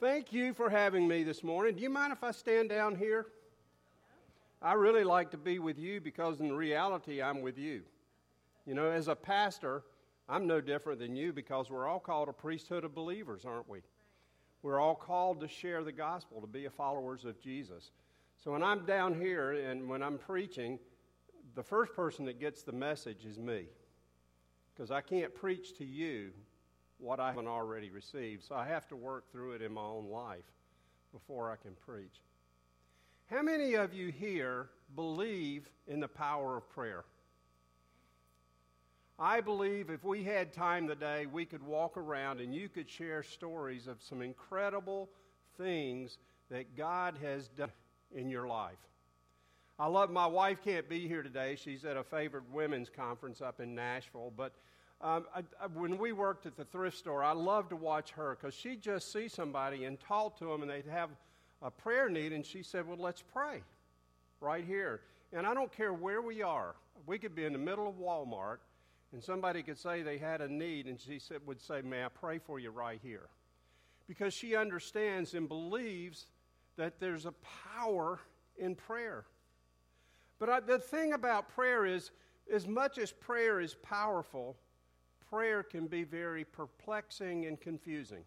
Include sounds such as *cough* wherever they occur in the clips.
Thank you for having me this morning. Do you mind if I stand down here? I really like to be with you because in reality, I'm with you. You know, as a pastor, I'm no different than you because we're all called a priesthood of believers, aren't we? We're all called to share the gospel, to be followers of Jesus. So when I'm down here and when I'm preaching, the first person that gets the message is me. Because I can't preach to you what I haven't already received. So I have to work through it in my own life before I can preach. How many of you here believe in the power of prayer? I believe if we had time today, we could walk around and you could share stories of some incredible things that God has done in your life. I love my wife can't be here today. She's at a favorite women's conference up in Nashville, but um, I, I, when we worked at the thrift store, I loved to watch her because she'd just see somebody and talk to them, and they'd have a prayer need, and she said, Well, let's pray right here. And I don't care where we are. We could be in the middle of Walmart, and somebody could say they had a need, and she said, would say, May I pray for you right here? Because she understands and believes that there's a power in prayer. But I, the thing about prayer is, as much as prayer is powerful, prayer can be very perplexing and confusing.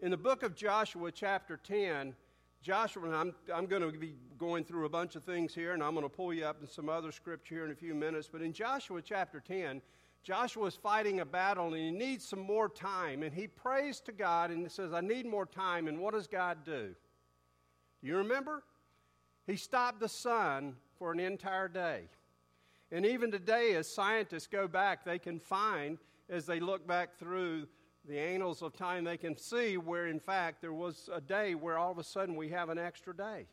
In the book of Joshua, chapter 10, Joshua, and I'm, I'm going to be going through a bunch of things here, and I'm going to pull you up in some other scripture here in a few minutes. But in Joshua chapter 10, Joshua is fighting a battle and he needs some more time. And he prays to God and he says, I need more time. And what does God do? do? You remember? He stopped the sun for an entire day. And even today, as scientists go back, they can find, as they look back through the annals of time, they can see where, in fact, there was a day where all of a sudden we have an extra day.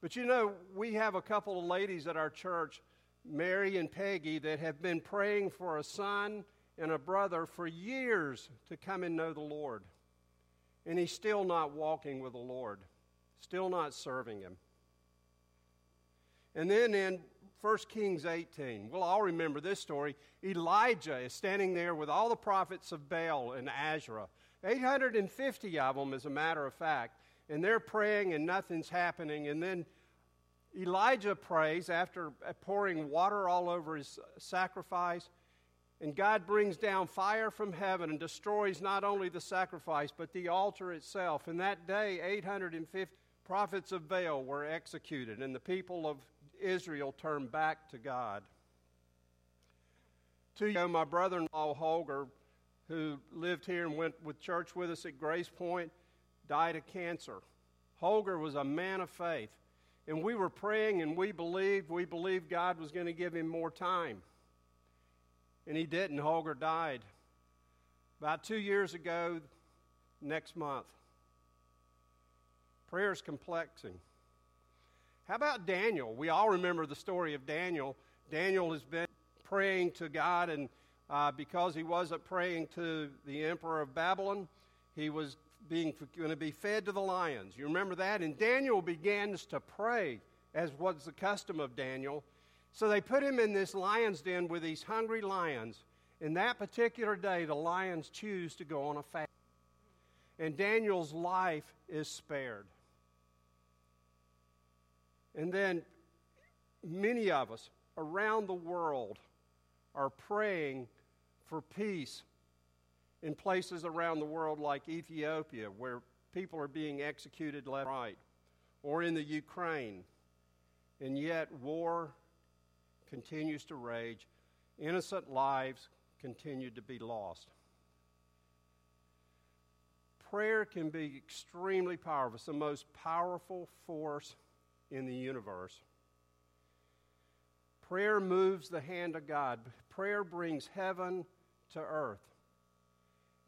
But you know, we have a couple of ladies at our church, Mary and Peggy, that have been praying for a son and a brother for years to come and know the Lord. And he's still not walking with the Lord, still not serving him. And then in 1 Kings 18. We'll all remember this story. Elijah is standing there with all the prophets of Baal and Asherah, 850 of them, as a matter of fact, and they're praying and nothing's happening. And then Elijah prays after pouring water all over his sacrifice, and God brings down fire from heaven and destroys not only the sacrifice, but the altar itself. And that day, 850 prophets of Baal were executed, and the people of Israel turned back to God. Two years ago, my brother in law, Holger, who lived here and went with church with us at Grace Point, died of cancer. Holger was a man of faith. And we were praying and we believed, we believed God was going to give him more time. And he didn't. Holger died. About two years ago, next month. Prayer is complexing. How about Daniel? We all remember the story of Daniel. Daniel has been praying to God, and uh, because he wasn't praying to the emperor of Babylon, he was being going to be fed to the lions. You remember that? And Daniel begins to pray, as was the custom of Daniel. So they put him in this lion's den with these hungry lions. In that particular day, the lions choose to go on a fast. And Daniel's life is spared. And then many of us around the world are praying for peace in places around the world like Ethiopia, where people are being executed left and right, or in the Ukraine. And yet, war continues to rage, innocent lives continue to be lost. Prayer can be extremely powerful. It's the most powerful force in the universe. Prayer moves the hand of God. Prayer brings heaven to earth.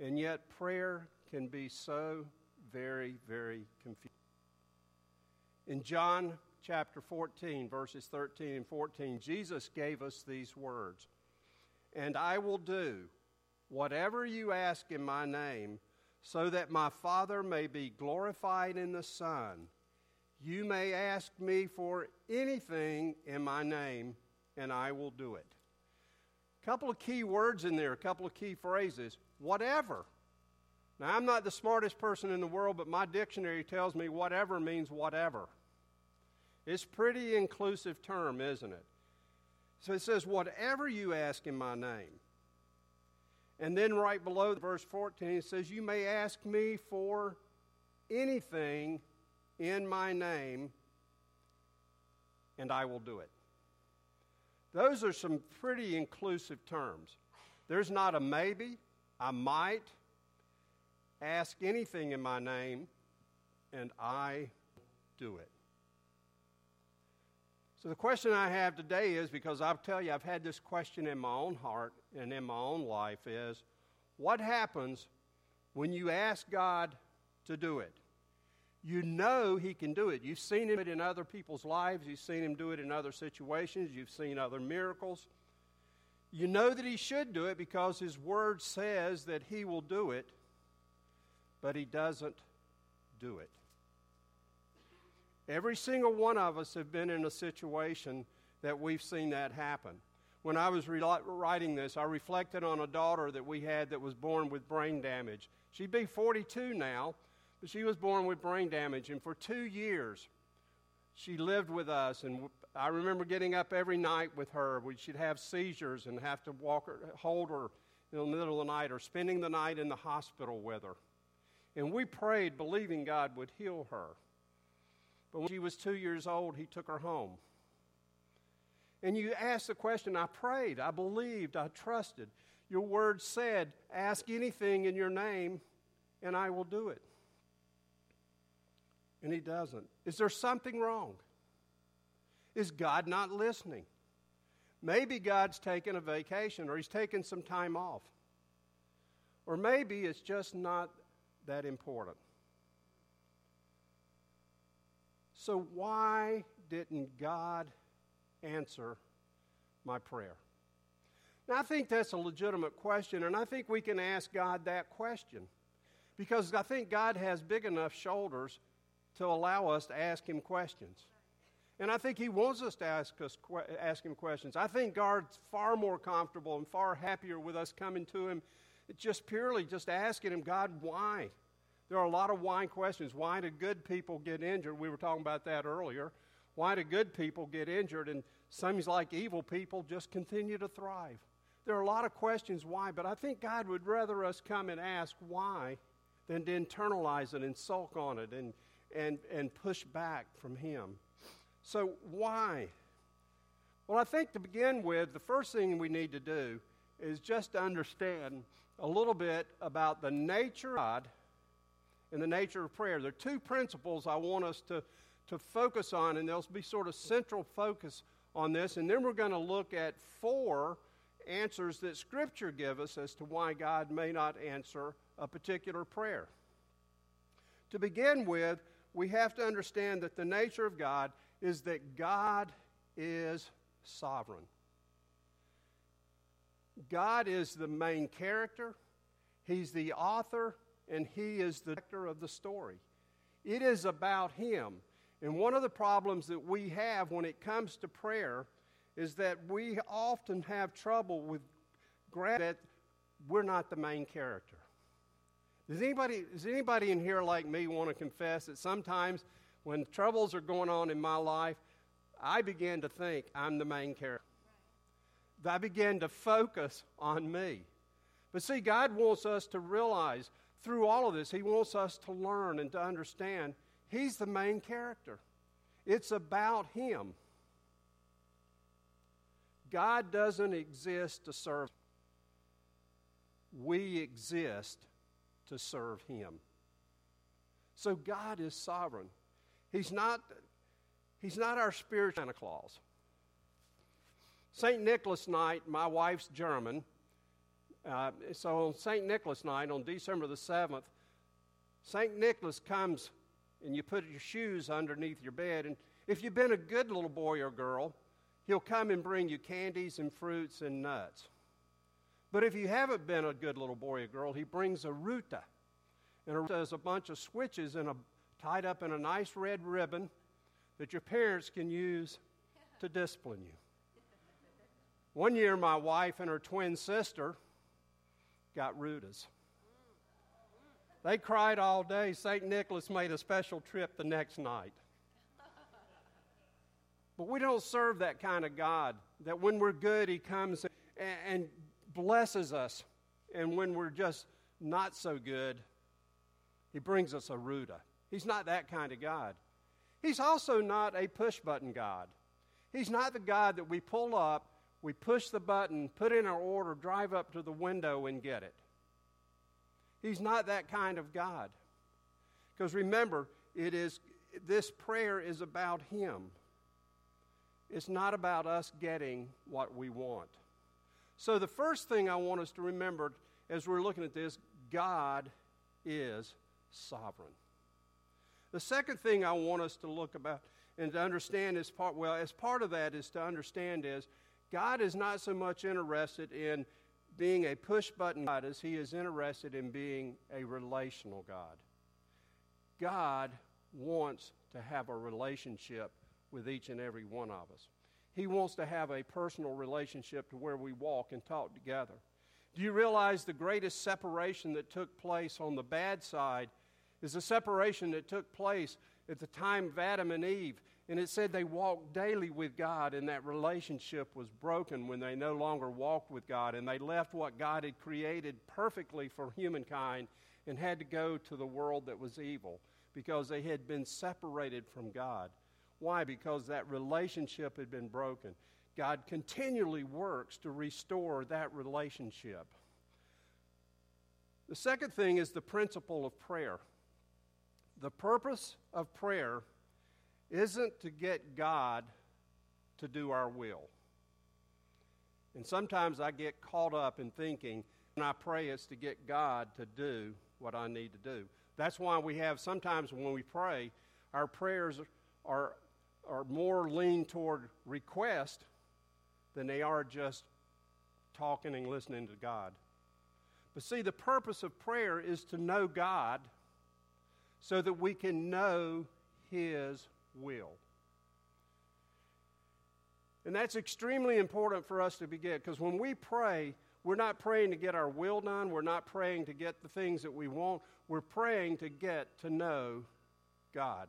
And yet, prayer can be so very, very confusing. In John chapter 14, verses 13 and 14, Jesus gave us these words And I will do whatever you ask in my name, so that my Father may be glorified in the Son. You may ask me for anything in my name, and I will do it. A couple of key words in there, a couple of key phrases. Whatever. Now, I'm not the smartest person in the world, but my dictionary tells me whatever means whatever. It's pretty inclusive term, isn't it? So it says, whatever you ask in my name. And then right below verse 14, it says, You may ask me for anything in my name, and I will do it. Those are some pretty inclusive terms. There's not a maybe, I might, ask anything in my name, and I do it. So, the question I have today is because I'll tell you, I've had this question in my own heart and in my own life is what happens when you ask God to do it? You know He can do it. You've seen Him in other people's lives, you've seen Him do it in other situations, you've seen other miracles. You know that He should do it because His Word says that He will do it, but He doesn't do it. Every single one of us have been in a situation that we've seen that happen. When I was re- writing this, I reflected on a daughter that we had that was born with brain damage. She'd be 42 now, she was born with brain damage, and for two years, she lived with us. And I remember getting up every night with her. We, she'd have seizures and have to walk her, hold her in the middle of the night, or spending the night in the hospital with her. And we prayed, believing God would heal her. But when she was two years old, he took her home. And you ask the question I prayed, I believed, I trusted. Your word said, Ask anything in your name, and I will do it. And he doesn't. Is there something wrong? Is God not listening? Maybe God's taken a vacation or he's taken some time off. Or maybe it's just not that important. So, why didn't God answer my prayer? Now, I think that's a legitimate question, and I think we can ask God that question because I think God has big enough shoulders to allow us to ask Him questions. And I think He wants us to ask, us, ask Him questions. I think God's far more comfortable and far happier with us coming to Him just purely just asking Him, God, why? There are a lot of why questions. Why do good people get injured? We were talking about that earlier. Why do good people get injured and seems like evil people just continue to thrive? There are a lot of questions why, but I think God would rather us come and ask why than to internalize it and sulk on it and, and, and push back from Him. So, why? Well, I think to begin with, the first thing we need to do is just to understand a little bit about the nature of God in the nature of prayer. There are two principles I want us to, to focus on, and there'll be sort of central focus on this. And then we're going to look at four answers that Scripture give us as to why God may not answer a particular prayer. To begin with, we have to understand that the nature of God is that God is sovereign. God is the main character, He's the author, and he is the director of the story. It is about him. And one of the problems that we have when it comes to prayer is that we often have trouble with that we're not the main character. Does anybody, does anybody in here like me want to confess that sometimes when troubles are going on in my life, I begin to think I'm the main character? I begin to focus on me. But see, God wants us to realize through all of this, he wants us to learn and to understand he's the main character. It's about him. God doesn't exist to serve. We exist to serve him. So God is sovereign. He's not, he's not our spiritual Santa Claus. St. Nicholas night, my wife's German, uh, so on St. Nicholas night, on December the 7th, St. Nicholas comes and you put your shoes underneath your bed. And if you've been a good little boy or girl, he'll come and bring you candies and fruits and nuts. But if you haven't been a good little boy or girl, he brings a ruta. And a ruta is a bunch of switches in a, tied up in a nice red ribbon that your parents can use to discipline you. One year, my wife and her twin sister got rutas. They cried all day. St. Nicholas made a special trip the next night. But we don't serve that kind of God, that when we're good, He comes and blesses us. And when we're just not so good, He brings us a ruta. He's not that kind of God. He's also not a push button God. He's not the God that we pull up, we push the button, put in our order, drive up to the window, and get it. He's not that kind of God. Because remember, it is this prayer is about him. It's not about us getting what we want. So the first thing I want us to remember as we're looking at this, God is sovereign. The second thing I want us to look about and to understand is part well, as part of that is to understand is God is not so much interested in being a push button God as he is interested in being a relational God. God wants to have a relationship with each and every one of us. He wants to have a personal relationship to where we walk and talk together. Do you realize the greatest separation that took place on the bad side is the separation that took place at the time of Adam and Eve? And it said they walked daily with God, and that relationship was broken when they no longer walked with God, and they left what God had created perfectly for humankind and had to go to the world that was evil because they had been separated from God. Why? Because that relationship had been broken. God continually works to restore that relationship. The second thing is the principle of prayer. The purpose of prayer isn't to get God to do our will. And sometimes I get caught up in thinking, and I pray it's to get God to do what I need to do. That's why we have sometimes when we pray, our prayers are, are more lean toward request than they are just talking and listening to God. But see, the purpose of prayer is to know God so that we can know His will. And that's extremely important for us to begin because when we pray, we're not praying to get our will done, we're not praying to get the things that we want, we're praying to get to know God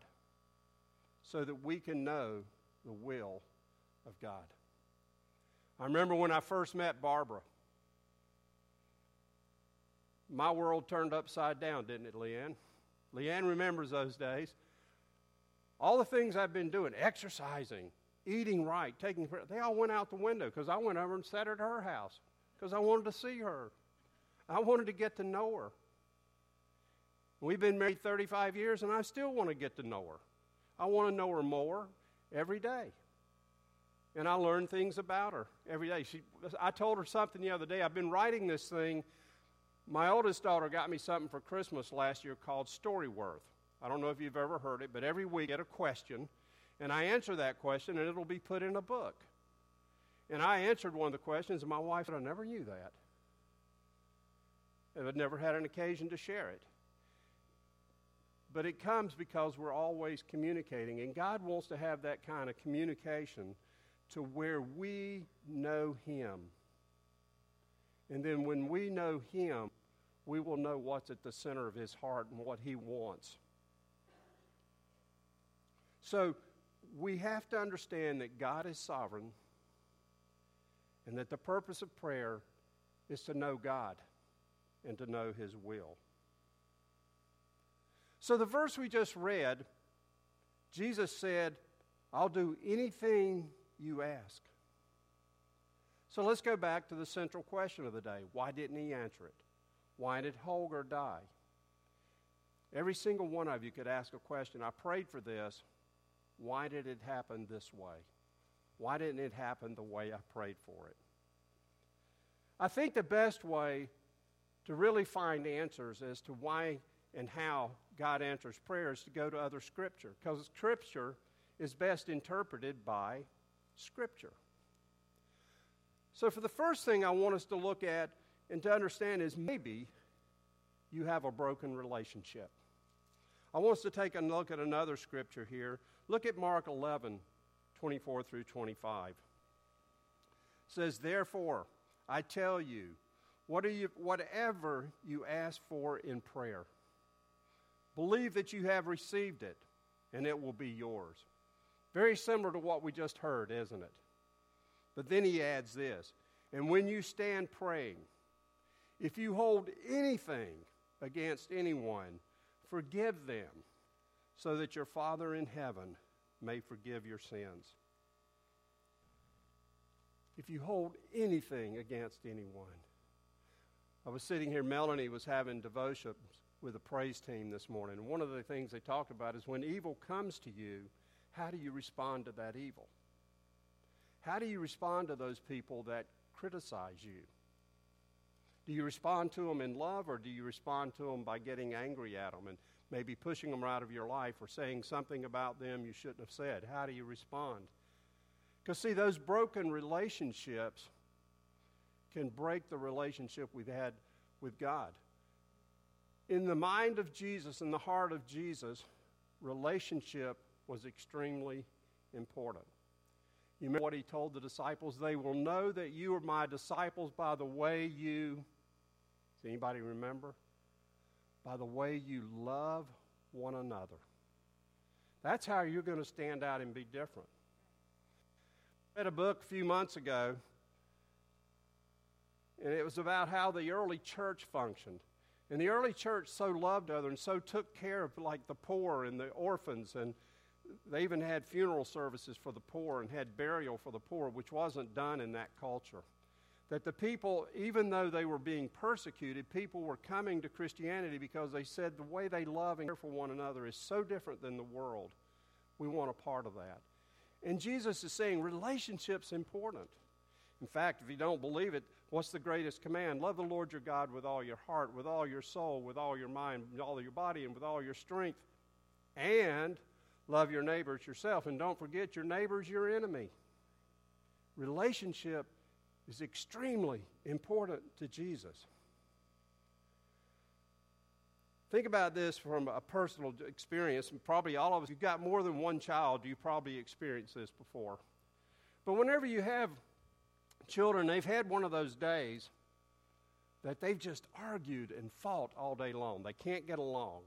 so that we can know the will of God. I remember when I first met Barbara. My world turned upside down, didn't it, Leanne? Leanne remembers those days. All the things I've been doing, exercising, eating right, taking care, they all went out the window because I went over and sat at her house because I wanted to see her. I wanted to get to know her. We've been married 35 years and I still want to get to know her. I want to know her more every day. And I learn things about her every day. She, I told her something the other day. I've been writing this thing. My oldest daughter got me something for Christmas last year called Storyworth. I don't know if you've ever heard it, but every week I get a question, and I answer that question, and it'll be put in a book. And I answered one of the questions, and my wife said, I never knew that. I've never had an occasion to share it. But it comes because we're always communicating, and God wants to have that kind of communication to where we know Him. And then when we know Him, we will know what's at the center of His heart and what He wants. So we have to understand that God is sovereign and that the purpose of prayer is to know God and to know His will. So, the verse we just read, Jesus said, I'll do anything you ask. So, let's go back to the central question of the day. Why didn't he answer it? Why did Holger die? Every single one of you could ask a question. I prayed for this. Why did it happen this way? Why didn't it happen the way I prayed for it? I think the best way to really find answers as to why and how God answers prayer is to go to other Scripture, because Scripture is best interpreted by Scripture. So, for the first thing I want us to look at and to understand is maybe you have a broken relationship. I want us to take a look at another scripture here. Look at Mark 11, 24 through 25. It says, Therefore, I tell you, what you, whatever you ask for in prayer, Believe that you have received it, and it will be yours. Very similar to what we just heard, isn't it? But then he adds this And when you stand praying, if you hold anything against anyone, forgive them, so that your Father in heaven may forgive your sins. If you hold anything against anyone, I was sitting here, Melanie was having devotions with a praise team this morning, one of the things they talked about is when evil comes to you, how do you respond to that evil? How do you respond to those people that criticize you? Do you respond to them in love or do you respond to them by getting angry at them and maybe pushing them out of your life or saying something about them you shouldn't have said? How do you respond? Because, see, those broken relationships can break the relationship we've had with God. In the mind of Jesus, in the heart of Jesus, relationship was extremely important. You remember what he told the disciples? They will know that you are my disciples by the way you, does anybody remember? By the way you love one another. That's how you're going to stand out and be different. I read a book a few months ago, and it was about how the early church functioned. And the early church so loved others and so took care of like the poor and the orphans and they even had funeral services for the poor and had burial for the poor, which wasn't done in that culture. That the people, even though they were being persecuted, people were coming to Christianity because they said the way they love and care for one another is so different than the world. We want a part of that. And Jesus is saying relationship's important. In fact, if you don't believe it, what's the greatest command? Love the Lord your God with all your heart, with all your soul, with all your mind, with all your body, and with all your strength. And Love your neighbors yourself. And don't forget, your neighbor's your enemy. Relationship is extremely important to Jesus. Think about this from a personal experience, probably all of us, you've got more than one child, you probably experienced this before. But whenever you have children, they've had one of those days that they've just argued and fought all day long. They can't get along.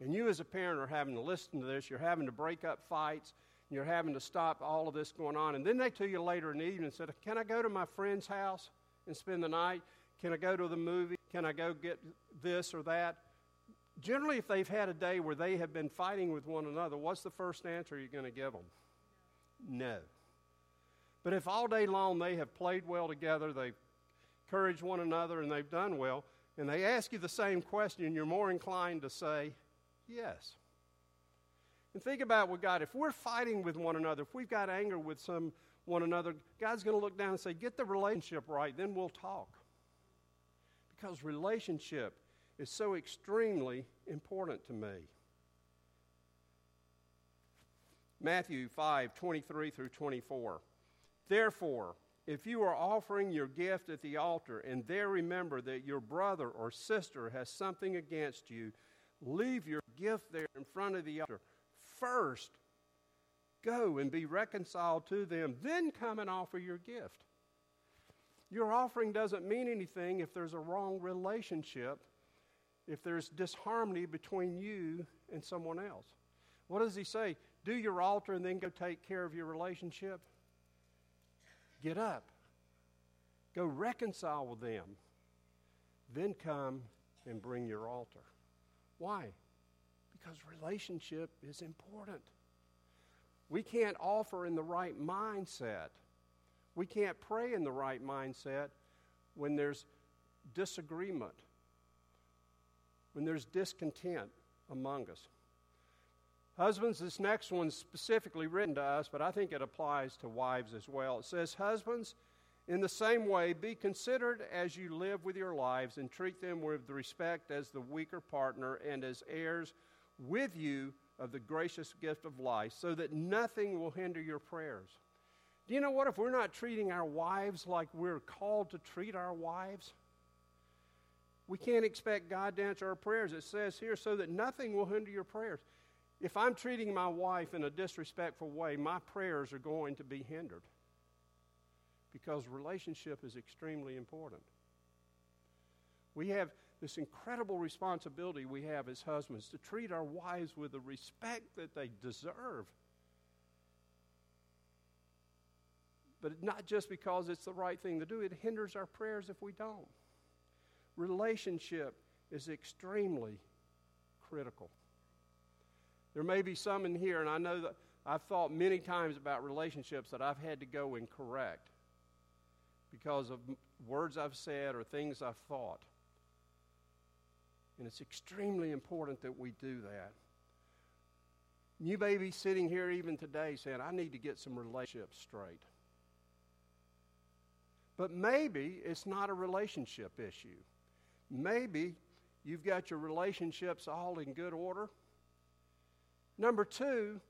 And you, as a parent, are having to listen to this. You're having to break up fights. You're having to stop all of this going on. And then they tell you later in the evening, said, Can I go to my friend's house and spend the night? Can I go to the movie? Can I go get this or that? Generally, if they've had a day where they have been fighting with one another, what's the first answer you're going to give them? No. But if all day long they have played well together, they've encouraged one another, and they've done well, and they ask you the same question, you're more inclined to say, Yes. And think about what God, if we're fighting with one another, if we've got anger with some one another, God's going to look down and say, Get the relationship right, then we'll talk. Because relationship is so extremely important to me. Matthew 5 23 through 24. Therefore, if you are offering your gift at the altar and there remember that your brother or sister has something against you, Leave your gift there in front of the altar. First, go and be reconciled to them, then come and offer your gift. Your offering doesn't mean anything if there's a wrong relationship, if there's disharmony between you and someone else. What does he say? Do your altar and then go take care of your relationship? Get up. Go reconcile with them. Then come and bring your altar. Why? Because relationship is important. We can't offer in the right mindset. We can't pray in the right mindset when there's disagreement, when there's discontent among us. Husbands, this next one's specifically written to us, but I think it applies to wives as well. It says, Husbands, in the same way, be considered as you live with your lives and treat them with respect as the weaker partner and as heirs with you of the gracious gift of life, so that nothing will hinder your prayers. Do you know what? If we're not treating our wives like we're called to treat our wives, we can't expect God to answer our prayers. It says here, so that nothing will hinder your prayers. If I'm treating my wife in a disrespectful way, my prayers are going to be hindered because relationship is extremely important. We have this incredible responsibility we have as husbands to treat our wives with the respect that they deserve. But not just because it's the right thing to do, it hinders our prayers if we don't. Relationship is extremely critical. There may be some in here, and I know that I've thought many times about relationships that I've had to go and correct because of words I've said or things I've thought. And it's extremely important that we do that. You may be sitting here even today saying, I need to get some relationships straight. But maybe it's not a relationship issue. Maybe you've got your relationships all in good order. Number two,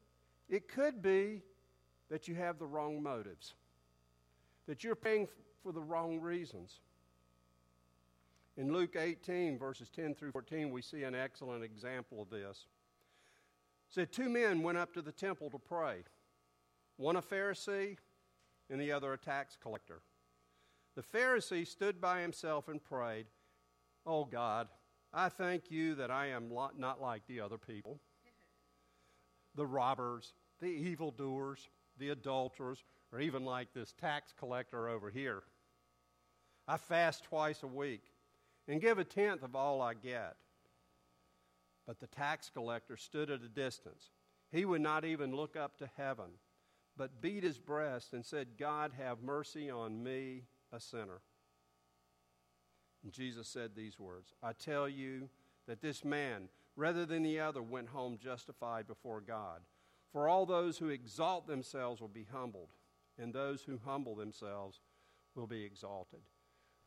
it could be that you have the wrong motives, that you're paying for the wrong reasons. In Luke 18, verses 10 through 14, we see an excellent example of this. It said, Two men went up to the temple to pray, one a Pharisee and the other a tax collector. The Pharisee stood by himself and prayed, Oh God, I thank you that I am not like the other people the robbers, the evildoers, the adulterers, or even like this tax collector over here. I fast twice a week and give a tenth of all I get. But the tax collector stood at a distance. He would not even look up to heaven, but beat his breast and said, God, have mercy on me, a sinner. And Jesus said these words I tell you that this man, rather than the other, went home justified before God. For all those who exalt themselves will be humbled, and those who humble themselves will be exalted.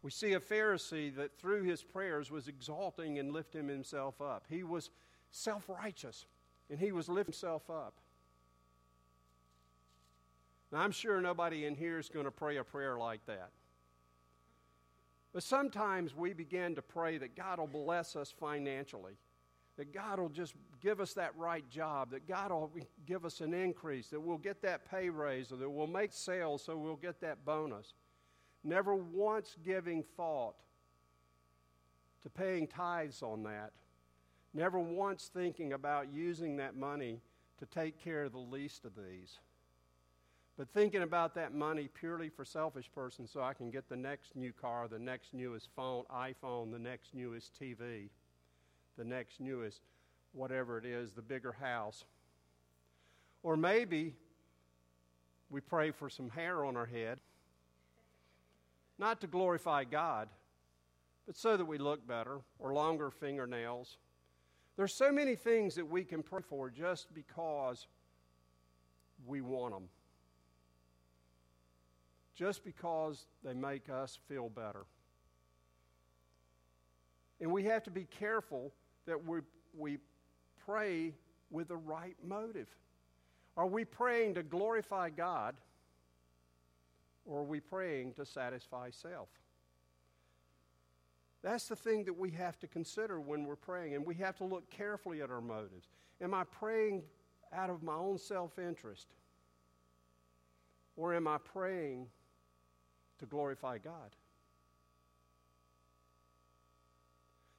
We see a Pharisee that through his prayers was exalting and lifting himself up. He was self righteous, and he was lifting himself up. Now, I'm sure nobody in here is going to pray a prayer like that. But sometimes we begin to pray that God will bless us financially, that God will just give us that right job, that God will give us an increase, that we'll get that pay raise, or that we'll make sales so we'll get that bonus. Never once giving thought to paying tithes on that. Never once thinking about using that money to take care of the least of these. But thinking about that money purely for selfish persons so I can get the next new car, the next newest phone, iPhone, the next newest TV, the next newest whatever it is, the bigger house. Or maybe we pray for some hair on our head, not to glorify God, but so that we look better, or longer fingernails. There's so many things that we can pray for just because we want them just because they make us feel better. And we have to be careful that we, we pray with the right motive. Are we praying to glorify God or are we praying to satisfy self? That's the thing that we have to consider when we're praying, and we have to look carefully at our motives. Am I praying out of my own self interest? Or am I praying to glorify God.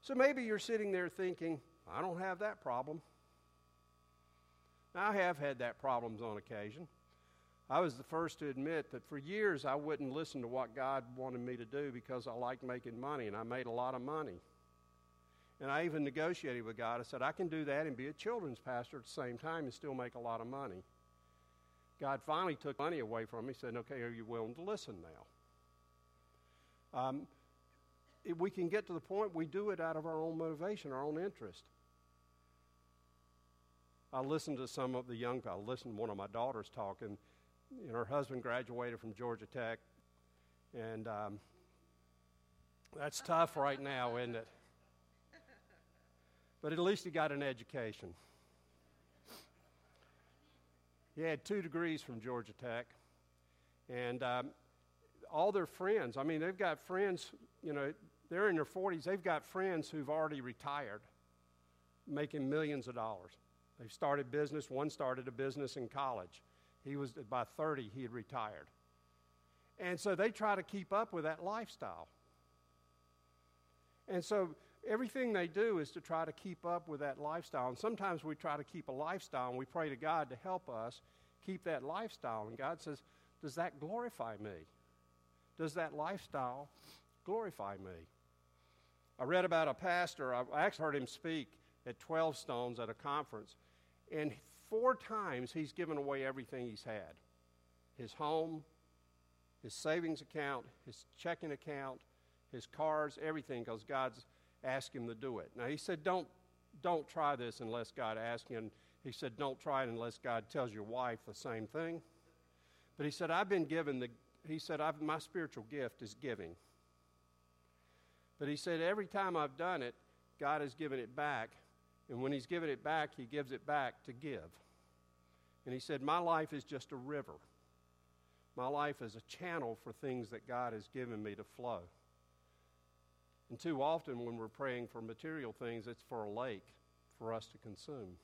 So maybe you're sitting there thinking, I don't have that problem. Now, I have had that problems on occasion. I was the first to admit that for years I wouldn't listen to what God wanted me to do because I liked making money, and I made a lot of money. And I even negotiated with God. I said, I can do that and be a children's pastor at the same time and still make a lot of money. God finally took money away from me. Said, Okay, are you willing to listen now? Um, we can get to the point we do it out of our own motivation, our own interest. I listened to some of the young people. I listened to one of my daughters talk, and, and her husband graduated from Georgia Tech. And um, that's tough right now, isn't it? But at least he got an education. He had two degrees from Georgia Tech. And um, all their friends. I mean, they've got friends, you know, they're in their 40s. They've got friends who've already retired, making millions of dollars. They've started business. One started a business in college. He was, by 30, he had retired. And so they try to keep up with that lifestyle. And so everything they do is to try to keep up with that lifestyle. And sometimes we try to keep a lifestyle and we pray to God to help us keep that lifestyle. And God says, Does that glorify me? Does that lifestyle glorify me? I read about a pastor, I actually heard him speak at 12 Stones at a conference, and four times he's given away everything he's had his home, his savings account, his checking account, his cars, everything, because God's asked him to do it. Now, he said, don't, don't try this unless God asks you. And he said, don't try it unless God tells your wife the same thing. But he said, I've been given the, he said, my spiritual gift is giving. But he said, every time I've done it, God has given it back. And when he's given it back, he gives it back to give. And he said, My life is just a river. My life is a channel for things that God has given me to flow. And too often, when we're praying for material things, it's for a lake for us to consume.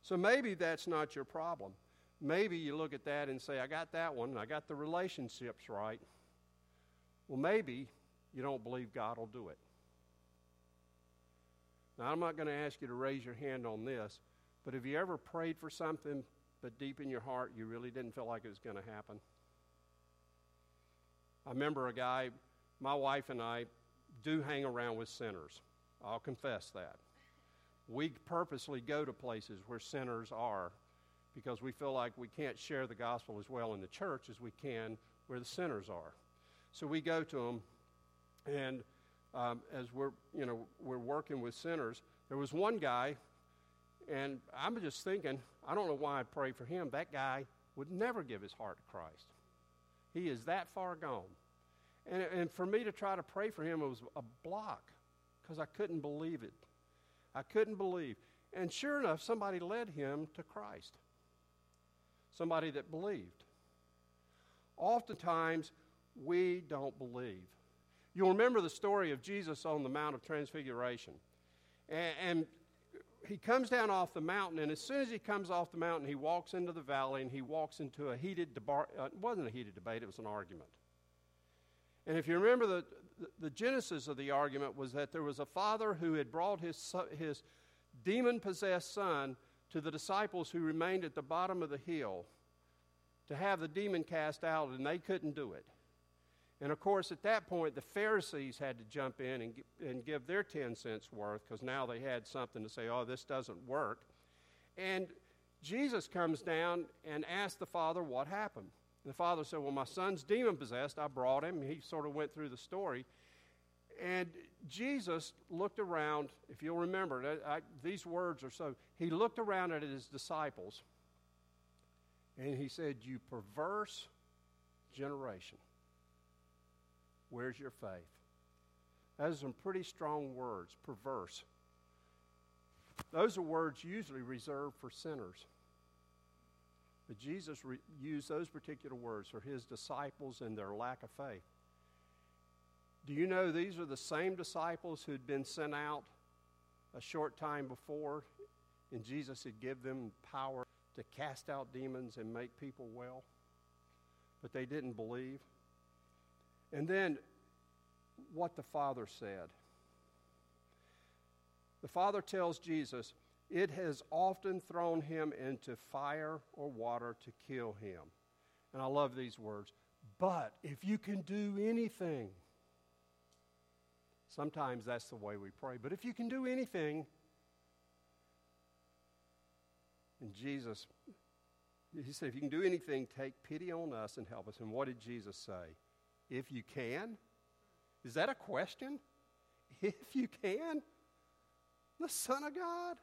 So maybe that's not your problem. Maybe you look at that and say, I got that one, I got the relationships right. Well, maybe you don't believe God will do it. Now, I'm not going to ask you to raise your hand on this, but have you ever prayed for something, but deep in your heart, you really didn't feel like it was going to happen? I remember a guy my wife and I do hang around with sinners. I'll confess that. We purposely go to places where sinners are because we feel like we can't share the gospel as well in the church as we can where the sinners are. So we go to them, and um, as we're you know we're working with sinners, there was one guy, and I'm just thinking, I don't know why I pray for him. That guy would never give his heart to Christ. He is that far gone. And, and for me to try to pray for him, it was a block because I couldn't believe it. I couldn't believe. And sure enough, somebody led him to Christ. Somebody that believed. Oftentimes, we don't believe. You'll remember the story of Jesus on the Mount of Transfiguration. And, and, he comes down off the mountain, and as soon as he comes off the mountain, he walks into the valley and he walks into a heated debate. Uh, it wasn't a heated debate, it was an argument. And if you remember, the, the genesis of the argument was that there was a father who had brought his, his demon possessed son to the disciples who remained at the bottom of the hill to have the demon cast out, and they couldn't do it. And of course, at that point, the Pharisees had to jump in and, and give their 10 cents worth because now they had something to say, oh, this doesn't work. And Jesus comes down and asks the father what happened. The father said, Well, my son's demon possessed. I brought him. He sort of went through the story. And Jesus looked around, if you'll remember, I, these words are so. He looked around at his disciples and he said, You perverse generation, where's your faith? Those are some pretty strong words, perverse. Those are words usually reserved for sinners. But Jesus re- used those particular words for his disciples and their lack of faith. Do you know these are the same disciples who'd been sent out a short time before, and Jesus had given them power to cast out demons and make people well? But they didn't believe. And then what the Father said. The Father tells Jesus, it has often thrown him into fire or water to kill him. And I love these words. But if you can do anything, sometimes that's the way we pray. But if you can do anything, and Jesus, he said, if you can do anything, take pity on us and help us. And what did Jesus say? If you can? Is that a question? *laughs* If you can? The Son of God?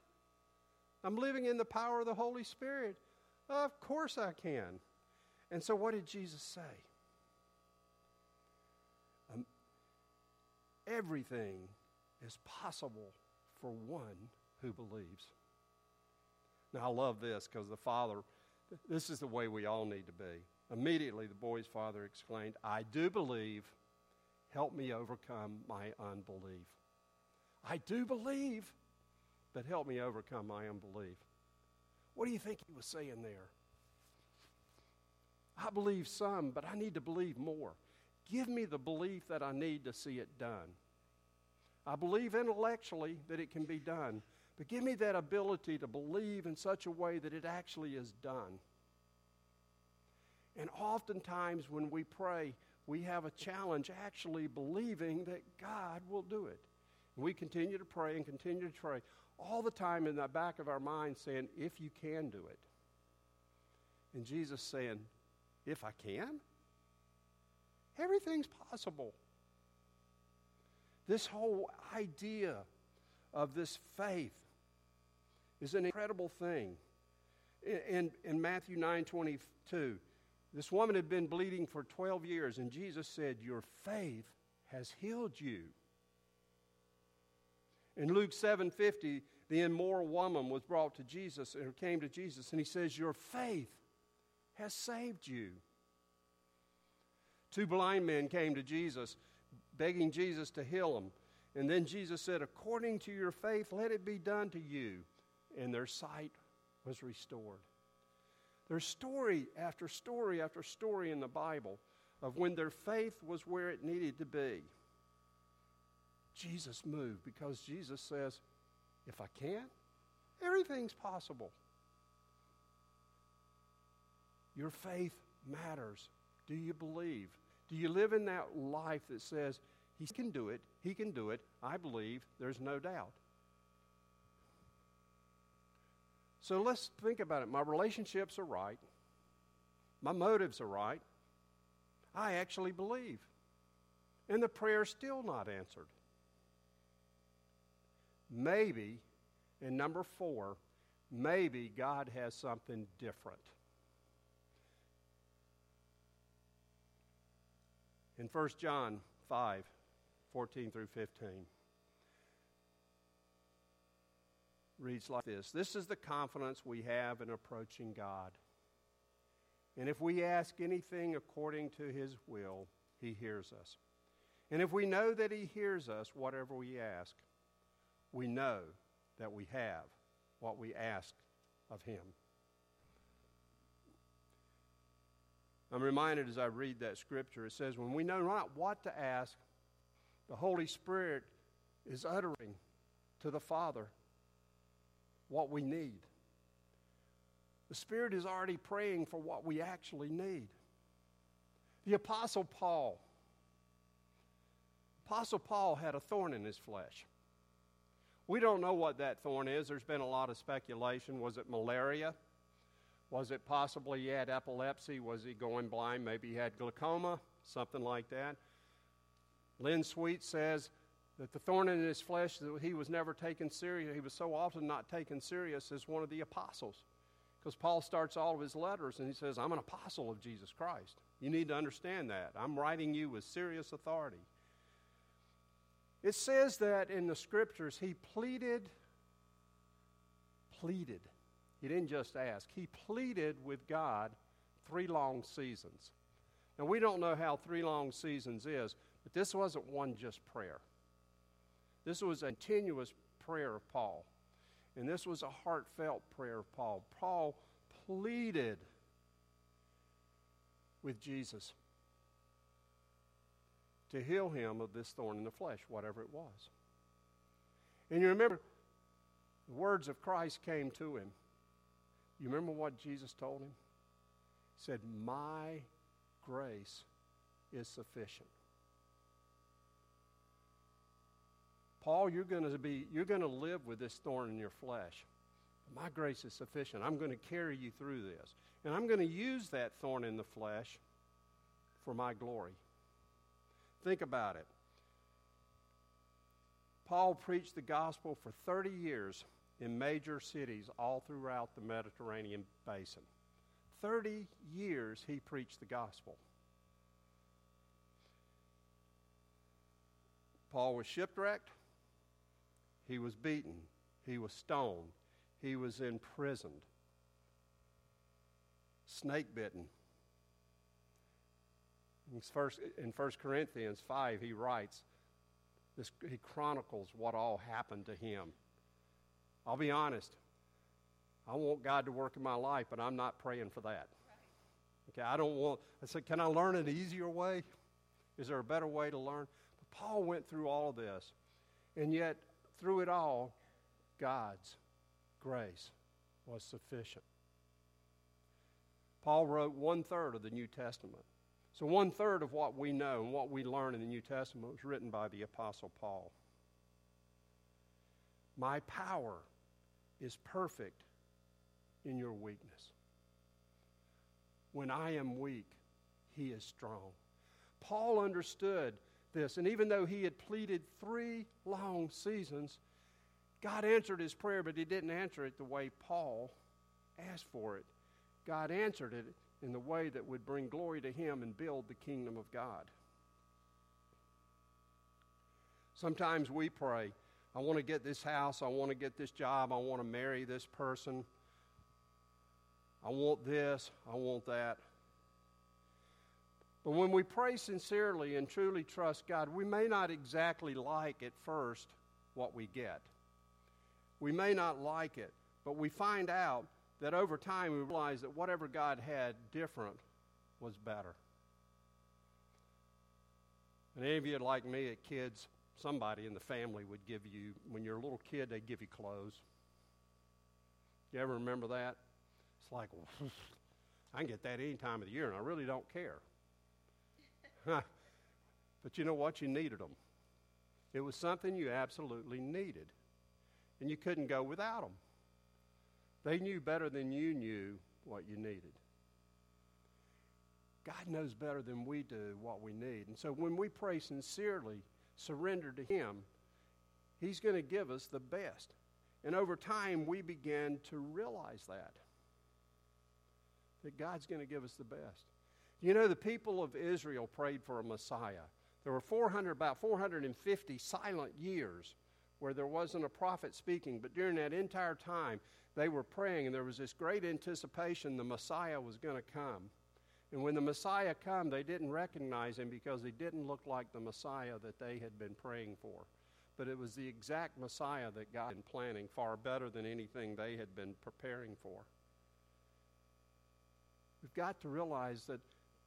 I'm living in the power of the Holy Spirit. Of course I can. And so, what did Jesus say? Um, everything is possible for one who believes. Now, I love this because the father, this is the way we all need to be. Immediately, the boy's father exclaimed, I do believe. Help me overcome my unbelief. I do believe but help me overcome my unbelief. What do you think he was saying there? I believe some, but I need to believe more. Give me the belief that I need to see it done. I believe intellectually that it can be done. But give me that ability to believe in such a way that it actually is done. And oftentimes when we pray, we have a challenge actually believing that God will do it. And we continue to pray and continue to pray all the time in the back of our mind saying, if you can do it. And Jesus saying, if I can? Everything's possible. This whole idea of this faith is an incredible thing. In, in, in Matthew 9 22, this woman had been bleeding for 12 years, and Jesus said, Your faith has healed you. In Luke 7:50, the immoral woman was brought to Jesus or came to Jesus, and he says, Your faith has saved you. Two blind men came to Jesus, begging Jesus to heal them. And then Jesus said, According to your faith, let it be done to you. And their sight was restored. There's story after story after story in the Bible of when their faith was where it needed to be. Jesus moved because Jesus says, If I can, everything's possible. Your faith matters. Do you believe? Do you live in that life that says, He can do it, He can do it, I believe, there's no doubt? So let's think about it. My relationships are right, my motives are right. I actually believe. And the prayer's still not answered. Maybe, and number four, maybe God has something different. in 1 John 5 14 through 15. Reads like this This is the confidence we have in approaching God. And if we ask anything according to his will, he hears us. And if we know that he hears us, whatever we ask, we know that we have what we ask of him. I'm reminded as I read that scripture, it says, When we know not what to ask, the Holy Spirit is uttering to the Father what we need. The Spirit is already praying for what we actually need. The Apostle Paul. Apostle Paul had a thorn in his flesh. We don't know what that thorn is. There's been a lot of speculation. Was it malaria? Was it possibly he had epilepsy? Was he going blind? Maybe he had glaucoma, something like that. Lynn Sweet says that the thorn in his flesh that he was never taken serious. He was so often not taken serious as one of the apostles. Because Paul starts all of his letters and he says, I'm an apostle of Jesus Christ. You need to understand that. I'm writing you with serious authority. It says that in the scriptures, he pleaded, pleaded he didn't just ask, he pleaded with God three long seasons. Now, we don't know how three long seasons is, but this wasn't one just prayer. This was a continuous prayer of Paul. And this was a heartfelt prayer of Paul. Paul pleaded with Jesus to heal him of this thorn in the flesh, whatever it was. And you remember, the words of Christ came to him. You remember what Jesus told him? He said, My grace is sufficient. Paul, you're going to be you're going to live with this thorn in your flesh. My grace is sufficient. I'm going to carry you through this. And I'm going to use that thorn in the flesh for my glory. Think about it. Paul preached the gospel for 30 years in major cities all throughout the Mediterranean basin. 30 years he preached the gospel. Paul was shipwrecked, he was beaten, he was stoned, he was imprisoned, snake bitten. In 1 Corinthians 5, he writes, this, he chronicles what all happened to him I'll be honest. I want God to work in my life, but I'm not praying for that. Okay, I don't want, I said, can I learn an easier way? Is there a better way to learn? But Paul went through all of this. And yet, through it all, God's grace was sufficient. Paul wrote one third of the New Testament. So, one third of what we know and what we learn in the New Testament was written by the Apostle Paul. My power is perfect in your weakness. When I am weak, he is strong. Paul understood this, and even though he had pleaded three long seasons, God answered his prayer, but he didn't answer it the way Paul asked for it. God answered it in the way that would bring glory to him and build the kingdom of God. Sometimes we pray, I want to get this house, I want to get this job, I want to marry this person, I want this, I want that. But when we pray sincerely and truly trust God, we may not exactly like at first what we get. We may not like it, but we find out that over time we realize that whatever God had different was better. And any of you like me at kids, somebody in the family would give you, when you're a little kid, they'd give you clothes. You ever remember that? It's like, *laughs* I can get that any time of the year, and I really don't care. But you know what? You needed them. It was something you absolutely needed, and you couldn't go without them. They knew better than you knew what you needed. God knows better than we do what we need. And so when we pray sincerely, surrender to Him, He's going to give us the best. And over time, we begin to realize that. That God's going to give us the best. You know, the people of Israel prayed for a Messiah. There were 400, about 450 silent years where there wasn't a prophet speaking, but during that entire time, they were praying, and there was this great anticipation the Messiah was going to come. And when the Messiah came, they didn't recognize him because he didn't look like the Messiah that they had been praying for. But it was the exact Messiah that God had been planning far better than anything they had been preparing for. We've got to realize that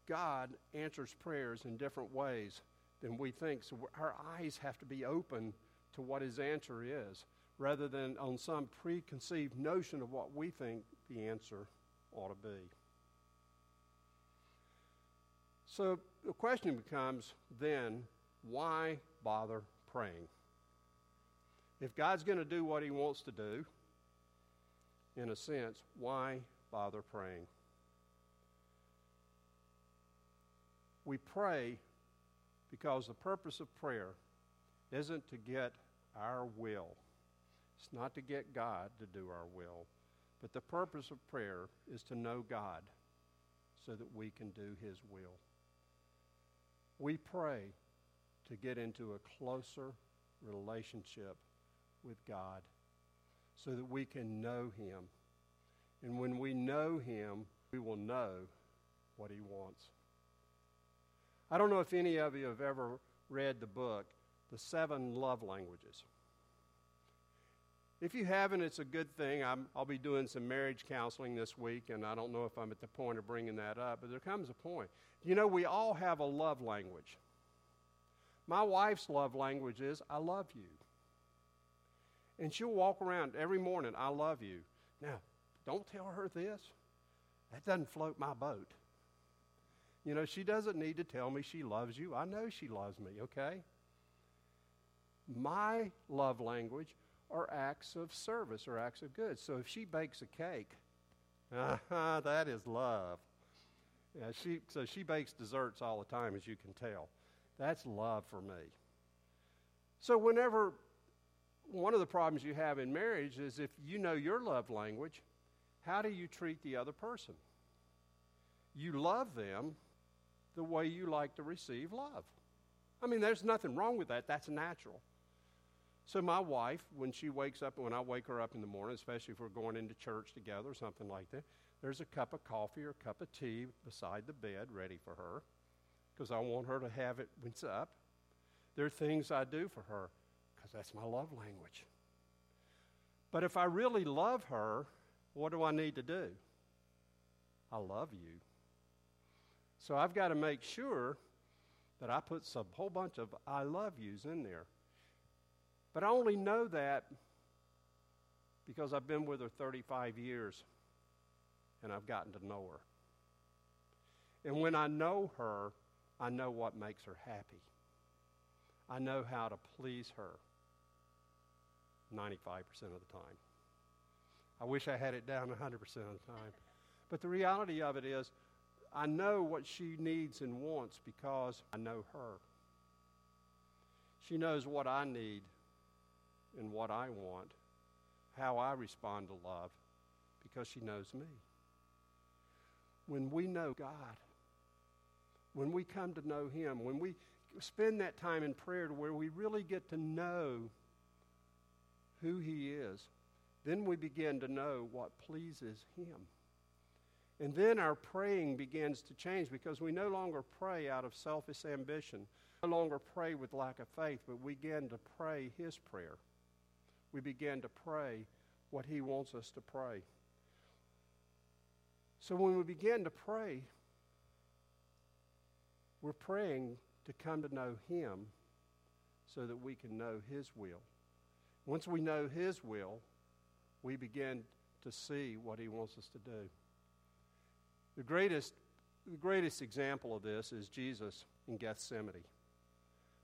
God answers prayers in different ways than we think. So our eyes have to be open to what his answer is rather than on some preconceived notion of what we think the answer ought to be. So the question becomes then why bother praying? If God's going to do what he wants to do, in a sense, why bother praying? We pray because the purpose of prayer isn't to get our will. It's not to get God to do our will, but the purpose of prayer is to know God so that we can do His will. We pray to get into a closer relationship with God so that we can know Him. And when we know Him, we will know what He wants. I don't know if any of you have ever read the book, The Seven Love Languages. If you haven't, it's a good thing. i will be doing some marriage counseling this week, and I don't know if I'm at the point of bringing that up, but there comes a point. You know, we all have a love language. My wife's love language is, I love you. And she'll walk around every morning, I love you. Now, don't tell her this. That doesn't float my boat. You know, she doesn't need to tell me she loves you. I know she loves me, okay? My love language are acts of service or acts of good. So if she bakes a cake, uh, that is love. Yeah, she, so she bakes desserts all the time, as you can tell. That's love for me. So whenever one of the problems you have in marriage is if you know your love language, how do you treat the other person? You love them the way you like to receive love. I mean, there's nothing wrong with that. That's natural. So my wife, when she wakes up, when I wake her up in the morning, especially if we're going into church together or something like that, there's a cup of coffee or a cup of tea beside the bed ready for her because I want her to have it when it's up. There are things I do for her because that's my love language. But if I really love her, what do I need to do? I love you. So I've got to make sure that I put a whole bunch of I love yous in there. But I only know that because I've been with her 35 years and I've gotten to know her. And when I know her, I know what makes her happy. I know how to please her 95% of the time. I wish I had it down 100% of the time. But the reality of it is, I know what she needs and wants because I know her. She knows what I need and what I want, how I respond to love, because she knows me. When we know God, when we come to know Him, when we spend that time in prayer to where we really get to know who He is, then we begin to know what pleases Him. And then our praying begins to change because we no longer pray out of selfish ambition, no longer pray with lack of faith, but we begin to pray His prayer. We begin to pray what He wants us to pray. So when we begin to pray, we're praying to come to know Him so that we can know His will. Once we know His will, we begin to see what He wants us to do. The greatest, the greatest example of this is Jesus in Gethsemane.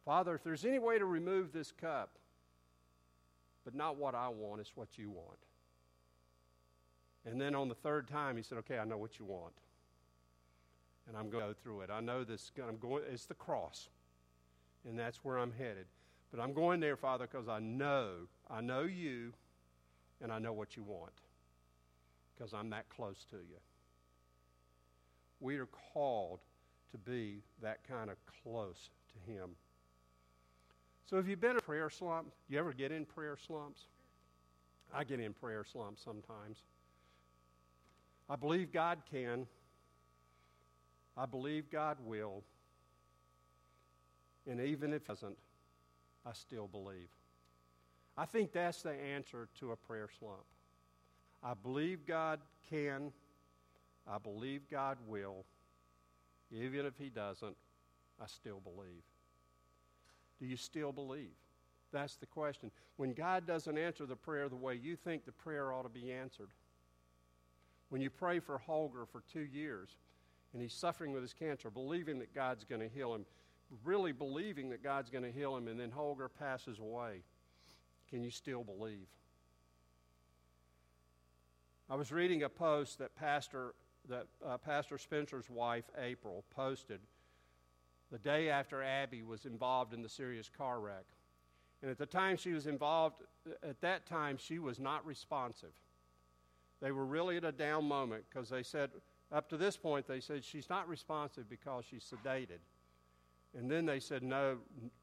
Father, if there's any way to remove this cup, but not what I want, it's what you want. And then on the third time, he said, Okay, I know what you want. And I'm going to go through it. I know this, I'm going, it's the cross. And that's where I'm headed. But I'm going there, Father, because I know, I know you, and I know what you want. Because I'm that close to you. We are called to be that kind of close to Him. So, have you been in prayer slump? You ever get in prayer slumps? I get in prayer slumps sometimes. I believe God can. I believe God will. And even if it doesn't, I still believe. I think that's the answer to a prayer slump. I believe God can. I believe God will. Even if He doesn't, I still believe. Do you still believe? That's the question. When God doesn't answer the prayer the way you think the prayer ought to be answered, when you pray for Holger for two years and he's suffering with his cancer, believing that God's going to heal him, really believing that God's going to heal him, and then Holger passes away, can you still believe? I was reading a post that Pastor, that, uh, Pastor Spencer's wife, April, posted the day after Abby was involved in the serious car wreck. And at the time she was involved, at that time, she was not responsive. They were really at a down moment because they said, up to this point, they said she's not responsive because she's sedated. And then they said, no,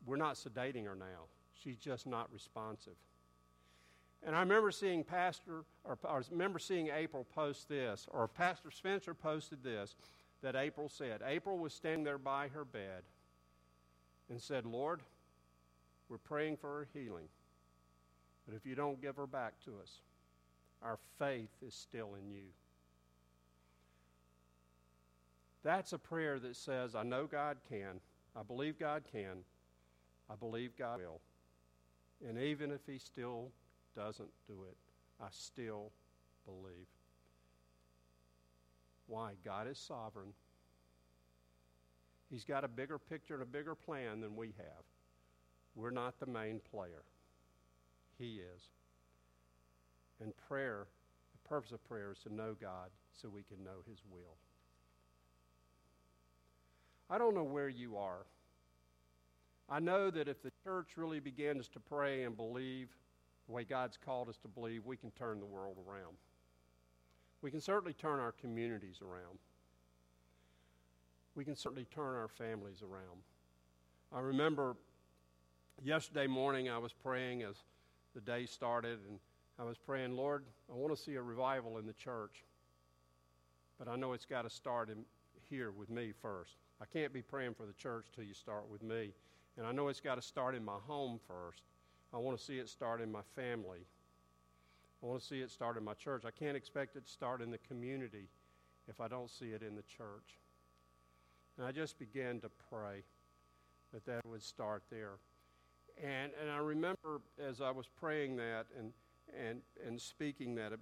we're not sedating her now. She's just not responsive. And I remember seeing Pastor, or, I remember seeing April post this, or Pastor Spencer posted this, that April said. April was standing there by her bed and said, Lord, we're praying for her healing. But if you don't give her back to us, our faith is still in you. That's a prayer that says, I know God can. I believe God can. I believe God will. And even if He still doesn't do it, I still believe. Why? God is sovereign. He's got a bigger picture and a bigger plan than we have. We're not the main player, He is. And prayer, the purpose of prayer is to know God so we can know His will. I don't know where you are. I know that if the church really begins to pray and believe the way God's called us to believe, we can turn the world around. We can certainly turn our communities around. We can certainly turn our families around. I remember yesterday morning I was praying as the day started, and I was praying, Lord, I want to see a revival in the church, but I know it's got to start in, here with me first. I can't be praying for the church till you start with me. And I know it's got to start in my home first. I want to see it start in my family. I want to see it start in my church. I can't expect it to start in the community if I don't see it in the church. And I just began to pray that that would start there. And, and I remember as I was praying that and, and, and speaking that,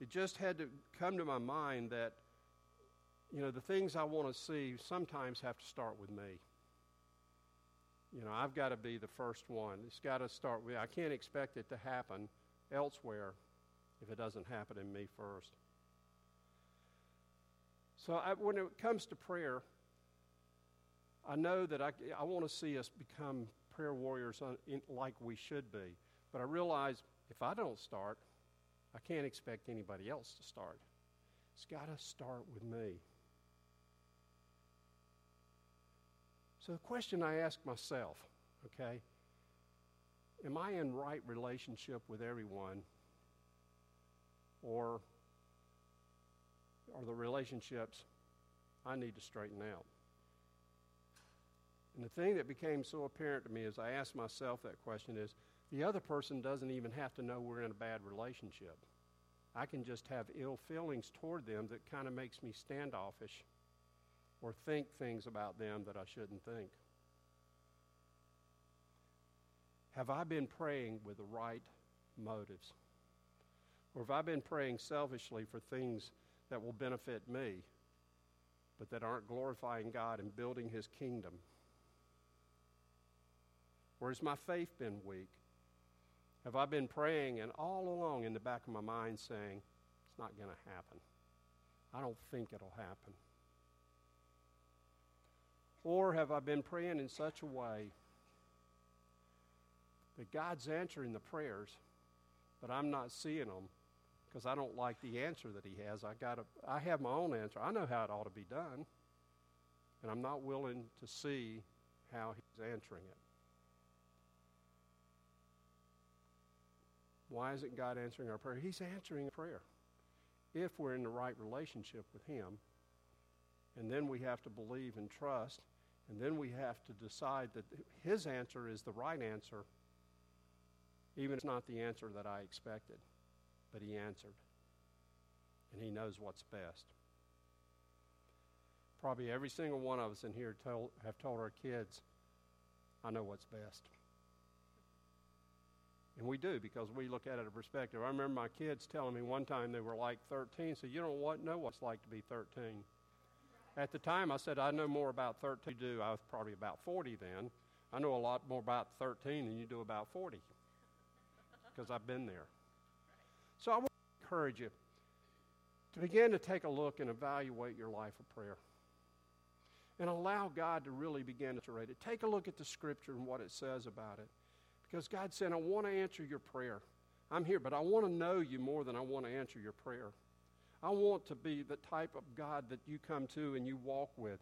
it just had to come to my mind that, you know, the things I want to see sometimes have to start with me. You know, I've got to be the first one. It's got to start with, I can't expect it to happen elsewhere if it doesn't happen in me first. So I, when it comes to prayer, I know that I, I want to see us become prayer warriors in, like we should be. But I realize if I don't start, I can't expect anybody else to start. It's got to start with me. So the question I ask myself, okay, am I in right relationship with everyone? Or are the relationships I need to straighten out? And the thing that became so apparent to me as I asked myself that question is the other person doesn't even have to know we're in a bad relationship. I can just have ill feelings toward them that kind of makes me standoffish or think things about them that I shouldn't think. Have I been praying with the right motives? Or have I been praying selfishly for things that will benefit me, but that aren't glorifying God and building His kingdom? Or has my faith been weak? Have I been praying and all along in the back of my mind saying, it's not going to happen? I don't think it'll happen. Or have I been praying in such a way that God's answering the prayers, but I'm not seeing them because I don't like the answer that He has? I got I have my own answer. I know how it ought to be done, and I'm not willing to see how He's answering it. Why isn't God answering our prayer? He's answering prayer if we're in the right relationship with Him. And then we have to believe and trust. And then we have to decide that His answer is the right answer, even if it's not the answer that I expected. But He answered. And He knows what's best. Probably every single one of us in here told, have told our kids, I know what's best. And we do because we look at it a perspective. I remember my kids telling me one time they were like 13, so you don't know what it's like to be 13. At the time, I said, I know more about 13 than you do. I was probably about 40 then. I know a lot more about 13 than you do about 40 because I've been there. So I want to encourage you to begin to take a look and evaluate your life of prayer and allow God to really begin to rate it. Take a look at the scripture and what it says about it. Because God said, I want to answer your prayer. I'm here, but I want to know you more than I want to answer your prayer. I want to be the type of God that you come to and you walk with.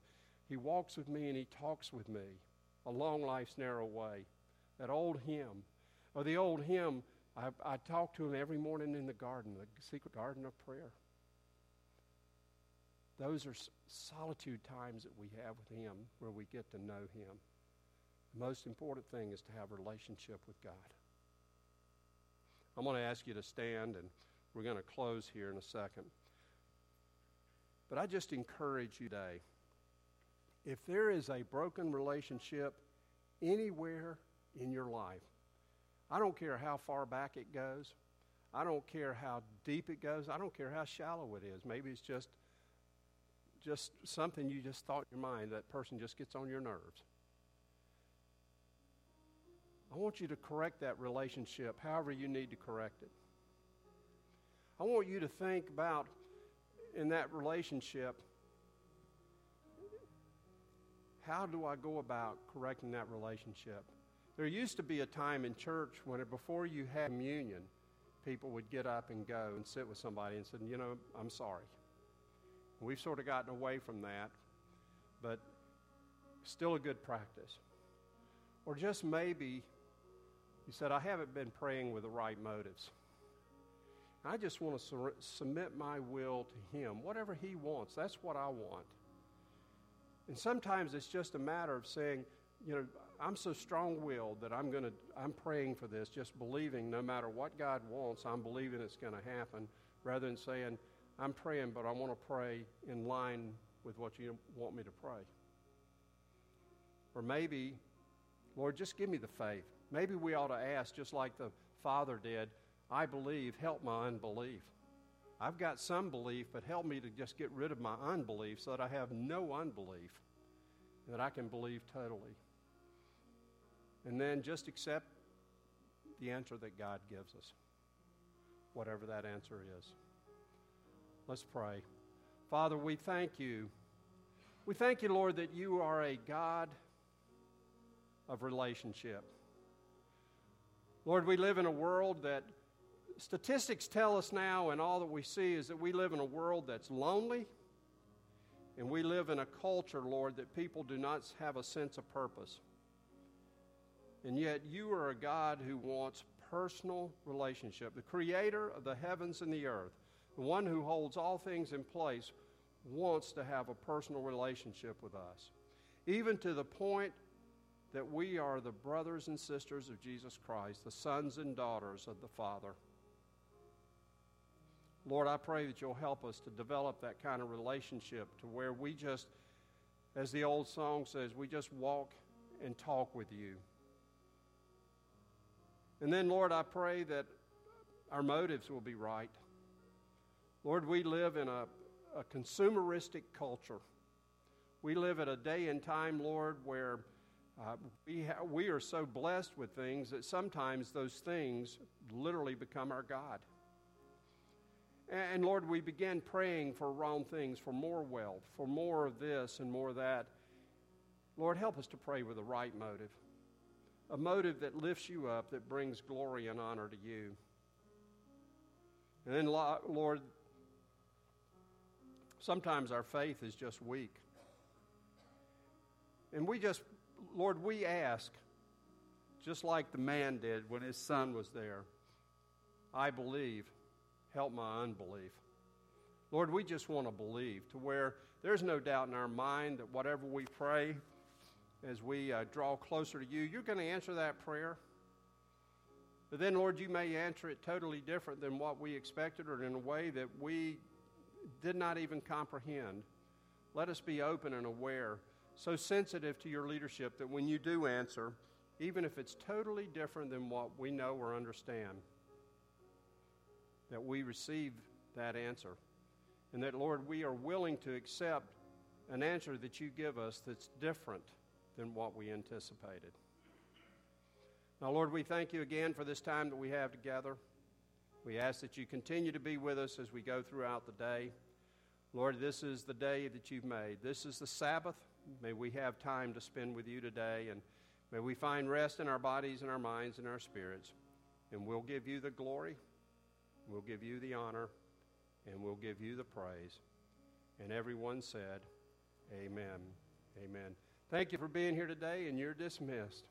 He walks with me and he talks with me along life's narrow way. That old hymn, or the old hymn, I, I talk to him every morning in the garden, the secret garden of prayer. Those are solitude times that we have with him where we get to know him. The most important thing is to have a relationship with God. I'm going to ask you to stand, and we're going to close here in a second. But I just encourage you today if there is a broken relationship anywhere in your life, I don't care how far back it goes. I don't care how deep it goes. I don't care how shallow it is. Maybe it's just just something you just thought in your mind that person just gets on your nerves. I want you to correct that relationship however you need to correct it. I want you to think about in that relationship how do I go about correcting that relationship? There used to be a time in church when before you had communion, people would get up and go and sit with somebody and say, You know, I'm sorry. We've sort of gotten away from that, but still a good practice. Or just maybe he said, I haven't been praying with the right motives. I just want to sur- submit my will to Him. Whatever He wants, that's what I want. And sometimes it's just a matter of saying, you know, I'm so strong willed that I'm going to, I'm praying for this, just believing no matter what God wants, I'm believing it's going to happen, rather than saying, I'm praying, but I want to pray in line with what you want me to pray. Or maybe, Lord, just give me the faith. maybe we ought to ask, just like the Father did, I believe, help my unbelief. I've got some belief, but help me to just get rid of my unbelief so that I have no unbelief, and that I can believe totally. And then just accept the answer that God gives us, whatever that answer is. Let's pray. Father, we thank you. We thank you, Lord, that you are a God of relationship. Lord, we live in a world that statistics tell us now, and all that we see is that we live in a world that's lonely, and we live in a culture, Lord, that people do not have a sense of purpose. And yet, you are a God who wants personal relationship. The creator of the heavens and the earth, the one who holds all things in place, wants to have a personal relationship with us. Even to the point that we are the brothers and sisters of Jesus Christ, the sons and daughters of the Father. Lord, I pray that you'll help us to develop that kind of relationship to where we just, as the old song says, we just walk and talk with you. And then, Lord, I pray that our motives will be right. Lord, we live in a, a consumeristic culture. We live at a day and time, Lord, where uh, we, ha- we are so blessed with things that sometimes those things literally become our God. And, Lord, we begin praying for wrong things, for more wealth, for more of this and more of that. Lord, help us to pray with the right motive a motive that lifts you up, that brings glory and honor to you. And then, Lord, sometimes our faith is just weak. And we just, Lord, we ask, just like the man did when his son was there, I believe, help my unbelief. Lord, we just want to believe to where there's no doubt in our mind that whatever we pray, as we uh, draw closer to you, you're going to answer that prayer. But then, Lord, you may answer it totally different than what we expected or in a way that we did not even comprehend. Let us be open and aware, so sensitive to your leadership that when you do answer, even if it's totally different than what we know or understand, that we receive that answer. And that, Lord, we are willing to accept an answer that you give us that's different than what we anticipated. Now, Lord, we thank you again for this time that we have together. We ask that you continue to be with us as we go throughout the day. Lord, this is the day that you've made. This is the Sabbath. May we have time to spend with you today, and may we find rest in our bodies and our minds and our spirits. And we'll give you the glory, we'll give you the honor, and we'll give you the praise. And everyone said, Amen. Amen. Thank you for being here today, and you're dismissed.